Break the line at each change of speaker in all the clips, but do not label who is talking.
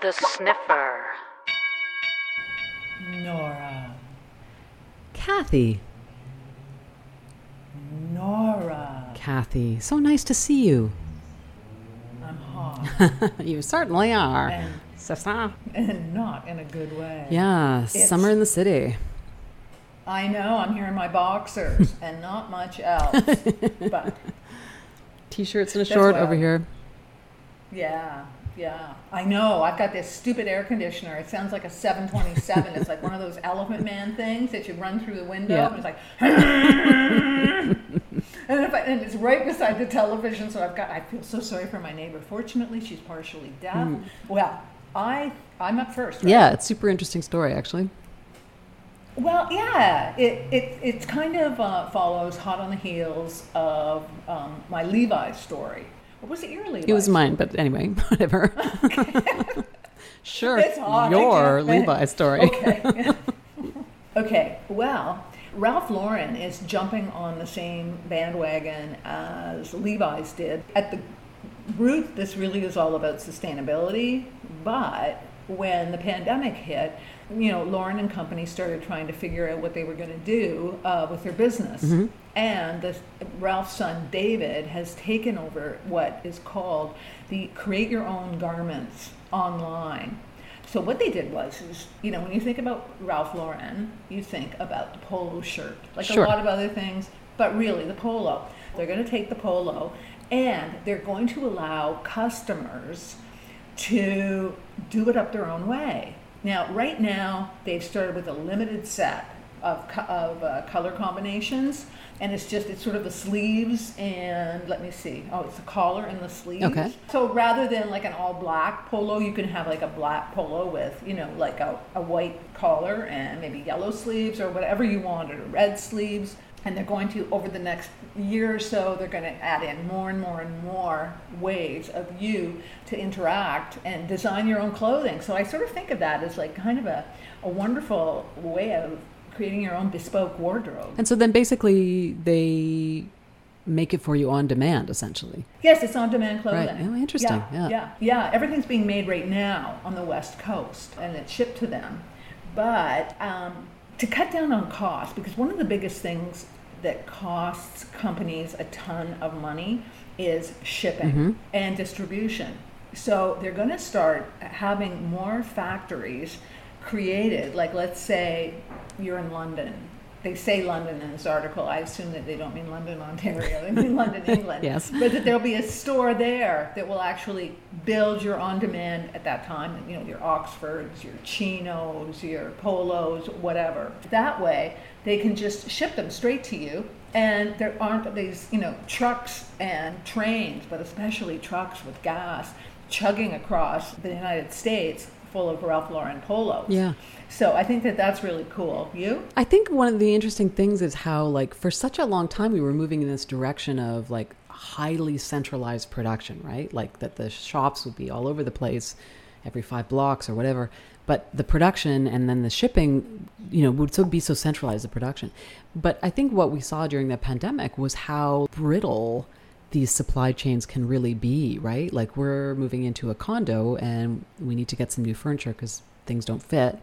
The Sniffer.
Nora.
Cathi.
Nora.
Cathi, so nice to see you.
I'm hot.
you certainly are.
and,
Sasa.
and not in a good way.
Yeah, summer in the city.
I know, I'm here in my boxers and not much else. but
T-shirts and a short over
I-
here.
yeah, yeah. I know. I've got this stupid air conditioner. It sounds like a 727. it's like one of those elephant man things that you run through the window
Yeah.
and it's like and, if I, and it's right beside the television so I've got I feel so sorry for my neighbor. Fortunately, she's partially deaf. Well, I I'm up first. right?
Mm. Yeah, it's super interesting story actually.
Well, yeah, it it it kind of uh, follows hot on the heels of um, my Levi story. Or was it your Levi?
It was mine, but anyway, whatever. sure,
It's
your
can't.
Levi story.
Okay. okay. Well, Ralph Lauren is jumping on the same bandwagon as Levi's did. At the root, this really is all about sustainability. But when the pandemic hit, you know, Lauren and company started trying to figure out what they were going to do uh, with their business. And the, Ralph's son David has taken over what is called the create your own garments online. So what they did was, is, you know, when you think about Ralph Lauren, you think about the polo shirt, like
Sure.
a lot of other things, but really the polo. They're going to take the polo, and they're going to allow customers to do it up their own way. Now, right now, they've started with a limited set of, co- of uh, color combinations, and it's just it's sort of the sleeves and let me see. Oh, it's the collar and the sleeves.
Okay.
So rather than like an all black polo, you can have like a black polo with you know like a, a white collar and maybe yellow sleeves or whatever you want, or red sleeves. And they're going to over the next year or so, they're going to add in more and more and more ways of you to interact and design your own clothing. So I sort of think of that as like kind of a, a wonderful way of creating your own bespoke wardrobe.
And so then basically they make it for you on demand, essentially.
Yes, it's on demand clothing.
Right. Oh, interesting. Yeah.
yeah. Yeah. Everything's being made right now on the West Coast and it's shipped to them. But um, to cut down on cost, because one of the biggest things that costs companies a ton of money is shipping
Mm-hmm.
and distribution. So they're going to start having more factories created. Like, let's say you're in London. They say London in this article. I assume that they don't mean London, Ontario. They mean London, England.
Yes.
But that there'll be a store there that will actually build your on-demand at that time. You know, your Oxfords, your chinos, your polos, whatever. That way, they can just ship them straight to you. And there aren't these, you know, trucks and trains, but especially trucks with gas, chugging across the United States full of Ralph Lauren polos.
Yeah.
So I think that that's really cool. You?
I think one of the interesting things is how, like, for such a long time, we were moving in this direction of like highly centralized production, right? Like that the shops would be all over the place, every five blocks or whatever. But the production and then the shipping, you know, would so be so centralized the production. But I think what we saw during the pandemic was how brittle these supply chains can really be, right? Like we're moving into a condo and we need to get some new furniture because things don't fit.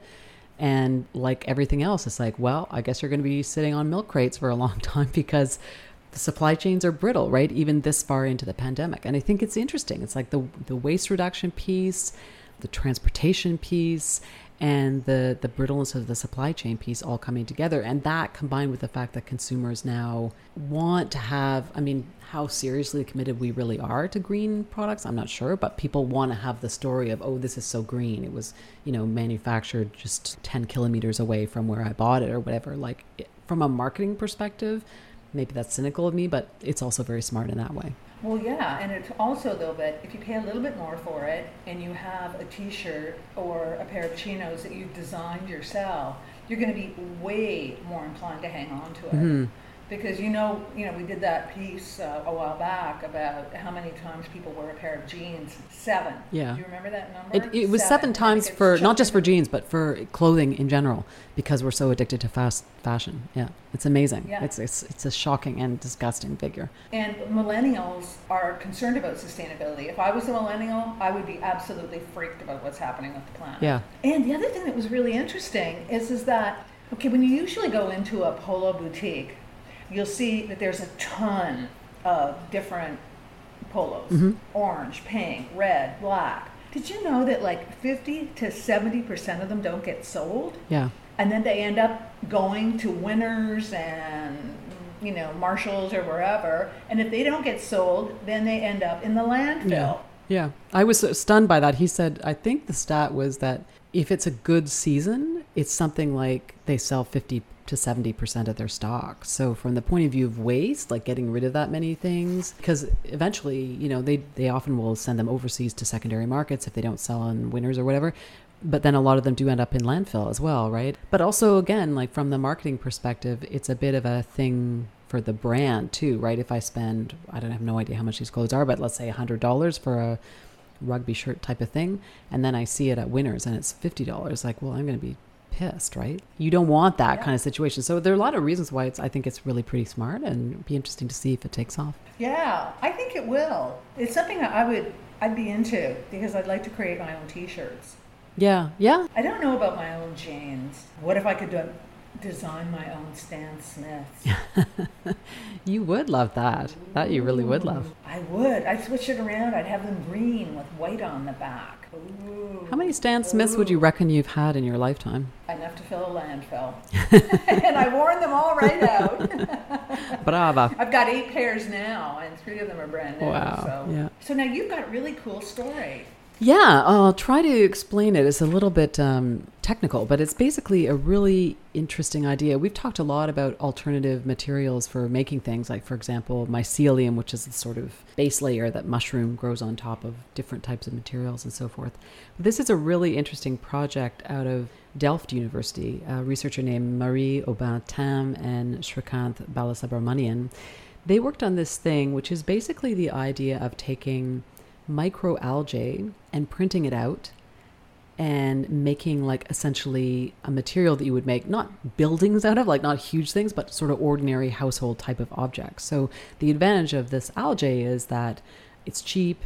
And like everything else, it's like, well, I guess you're going to be sitting on milk crates for a long time because the supply chains are brittle, right? Even this far into the pandemic. And I think it's interesting. It's like the the waste reduction piece, the transportation piece, and the the brittleness of the supply chain piece all coming together. And that combined with the fact that consumers now want to have, I mean, how seriously committed we really are to green products, I'm not sure, but people want to have the story of, oh, this is so green. It was, you know, manufactured just 10 kilometers away from where I bought it or whatever. Like, from a marketing perspective, maybe that's cynical of me, but it's also very smart in that way.
Well, yeah, and it's also though that if you pay a little bit more for it and you have a T-shirt or a pair of chinos that you've designed yourself, you're going to be way more inclined to hang on to it. Mm-hmm. Because you know, you know, we did that piece uh, a while back about how many times people wear a pair of jeans. Seven.
Yeah.
Do you remember that number?
It, it was seven,
think
times for not just for jeans, but for clothing in general, because we're so addicted to fast fashion. Yeah, it's amazing.
Yeah.
It's, it's it's a shocking and disgusting figure.
And millennials are concerned about sustainability. If I was a millennial, I would be absolutely freaked about what's happening with the planet.
Yeah.
And the other thing that was really interesting is is that okay, when you usually go into a polo boutique, you'll see that there's a ton of different polos.
Mhm.
Orange, pink, red, black. Did you know that like 50 to 70% of them don't get sold?
Yeah,
and then they end up going to Winners and you know Marshalls or wherever. And if they don't get sold, then they end up in the landfill.
Yeah. yeah. I was stunned by that. He said, I think the stat was that if it's a good season, it's something like they sell fifty to seventy percent of their stock. So from the point of view of waste, like getting rid of that many things, because eventually, you know, they they often will send them overseas to secondary markets if they don't sell in Winners or whatever. But then a lot of them do end up in landfill as well, right? But also, again, like from the marketing perspective, it's a bit of a thing for the brand too, right? If I spend, I don't have no idea how much these clothes are, but let's say $100 for a rugby shirt type of thing, and then I see it at Winners and it's $50, like, well, I'm going to be pissed, right? You don't want that
Yeah.
kind of situation. So there are a lot of reasons why it's, I think it's really pretty smart and be interesting to see if it takes off.
Yeah, I think it will. It's something that I would I'd be into because I'd like to create my own T-shirts.
Yeah, yeah.
I don't know about my own jeans. What if I could do, design my own Stan Smiths?
You would love that. That you really would love.
I would. I'd switch it around. I'd have them green with white on the back. Ooh.
How many Stan Smiths would you reckon you've had in your lifetime?
Enough to fill a landfill. and I've worn them all right out.
Brava.
I've got eight pairs now, and three of them are brand new.
Wow,
So.
yeah.
so now you've got a really cool story.
Yeah, I'll try to explain it. It's a little bit um, technical, but it's basically a really interesting idea. We've talked a lot about alternative materials for making things, like, for example, mycelium, which is the sort of base layer that mushroom grows on top of different types of materials and so forth. This is a really interesting project out of Delft University, a researcher named Marie Aubin Tam and Srikanth Balasubramanian. They worked on this thing, which is basically the idea of taking microalgae and printing it out and making like essentially a material that you would make not buildings out of like not huge things but sort of ordinary household type of objects. So the advantage of this algae is that it's cheap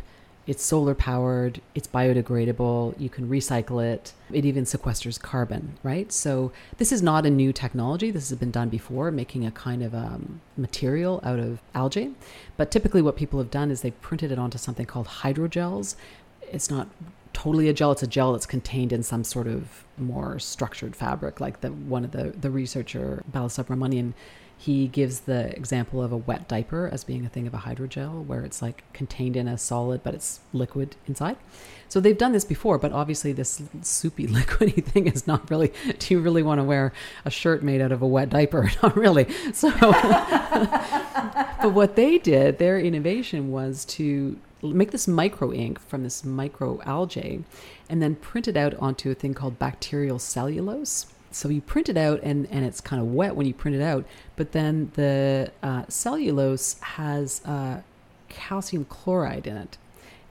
it's solar powered it's biodegradable you can recycle it. It even sequesters carbon right? So this is not a new technology. This has been done before making a kind of um, material out of algae. But typically what people have done is they printed it onto something called hydrogels. It's not totally a gel it's a gel that's contained in some sort of more structured fabric like the one of the the researcher balasubramanian he gives the example of a wet diaper as being a thing of a hydrogel where it's like contained in a solid but it's liquid inside. So they've done this before but obviously this soupy liquidy thing is not really do you really want to wear a shirt made out of a wet diaper? Not really. So but what they did, their innovation was to make this micro ink from this micro algae and then print it out onto a thing called bacterial cellulose. So you print it out and, and it's kind of wet when you print it out, but then the uh, cellulose has uh, calcium chloride in it.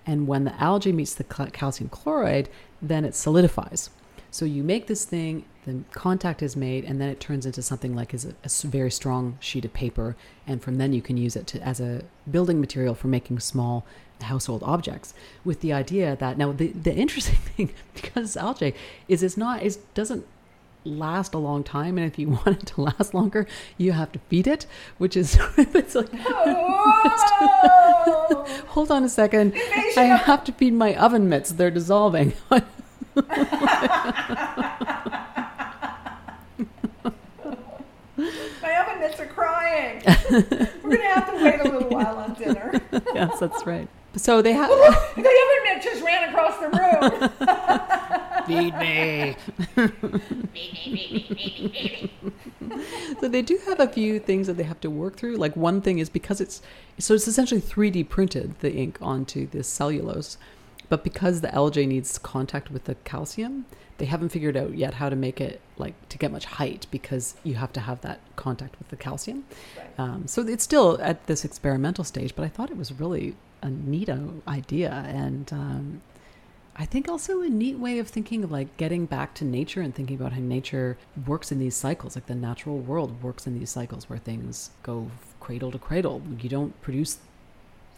And when the algae meets the cal- calcium chloride, then it solidifies. So you make this thing, the contact is made, and then it turns into something like a, a very strong sheet of paper. And from then you can use it to, as a building material for making small household objects. With the idea that now the, the interesting thing because algae is it's not it doesn't last a long time, and if you want it to last longer, you have to feed it, which is it's like hold on a second, I have to feed my oven mitts. They're dissolving.
My oven mitts are crying. We're gonna have to wait a little while on dinner.
yes, that's right. So they have
the oven mitt just ran across the room.
Feed me. so they do have a few things that they have to work through. Like one thing is because it's so it's essentially 3D printed the ink onto this cellulose, but because the algae needs contact with the calcium, they haven't figured out yet how to make it like to get much height because you have to have that contact with the calcium.
Right.
Um, so it's still at this experimental stage, but I thought it was really a neat uh, idea, and um, I think also a neat way of thinking of like getting back to nature and thinking about how nature works in these cycles, like the natural world works in these cycles where things go cradle to cradle. You don't produce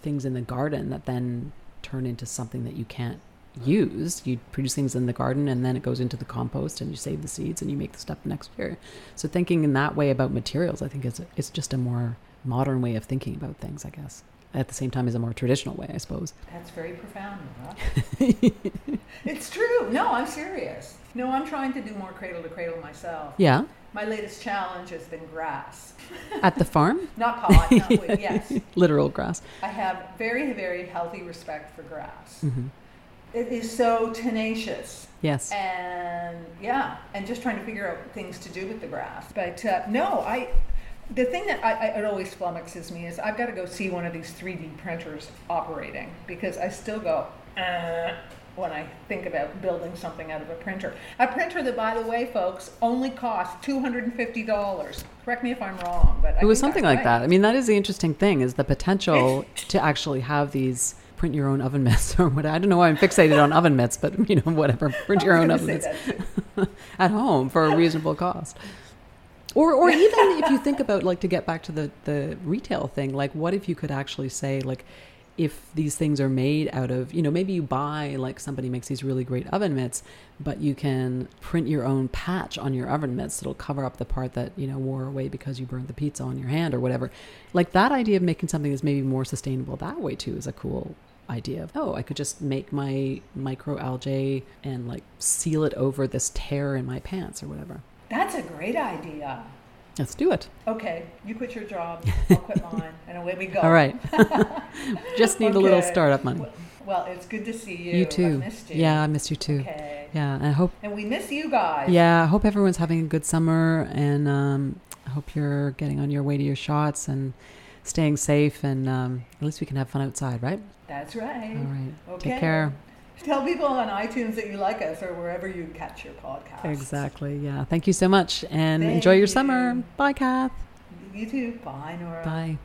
things in the garden that then turn into something that you can't use. You produce things in the garden and then it goes into the compost and you save the seeds and you make the stuff next year. So thinking in that way about materials, I think is it's just a more modern way of thinking about things, I guess. At the same time as a more traditional way, I suppose.
That's very profound. Laura. it's true. No, I'm serious. No, I'm trying to do more cradle to cradle myself.
Yeah.
My latest challenge has been grass.
At the farm?
Not pot, not yes.
Literal grass.
I have very, very healthy respect for grass.
hmm
It is so tenacious.
Yes.
and yeah, and just trying to figure out things to do with the grass. But uh, no, I. The thing that I, I, it always flummoxes me is I've got to go see one of these 3D printers operating because I still go uh, when I think about building something out of a printer. A printer that, by the way, folks, only costs two hundred and fifty dollars. Correct me if I'm wrong, but I
it was something like
right.
that. I mean, that is the interesting thing is the potential to actually have these print your own oven mitts or what. I don't know why I'm fixated on oven mitts, but you know, whatever. Print your own oven mitts at home for a reasonable cost. Or, or even if you think about like to get back to the the retail thing, like what if you could actually say like if these things are made out of you know maybe you buy like somebody makes these really great oven mitts but you can print your own patch on your oven mitts that'll cover up the part that you know wore away because you burned the pizza on your hand or whatever. Like that idea of making something that's maybe more sustainable that way too is a cool idea of oh i could just make my microalgae and like seal it over this tear in my pants or whatever
That's a great idea.
let's do it
Okay, you quit your job, I'll quit mine, and away we go.
all right just need a little startup money
Well, it's good to see you.
you too
missed you.
yeah i miss you too
Okay.
yeah and i hope
And we miss you guys.
Yeah, I hope everyone's having a good summer, and um, I hope you're getting on your way to your shots and staying safe. And um, at least we can have fun outside, right?
That's right.
All right.
Okay.
Take care.
Tell people on iTunes that you like us or wherever you catch your podcast.
Exactly. Yeah. Thank you so much, and
Thank
enjoy your summer. Bye, Kath.
You too. Bye, Nora.
Bye.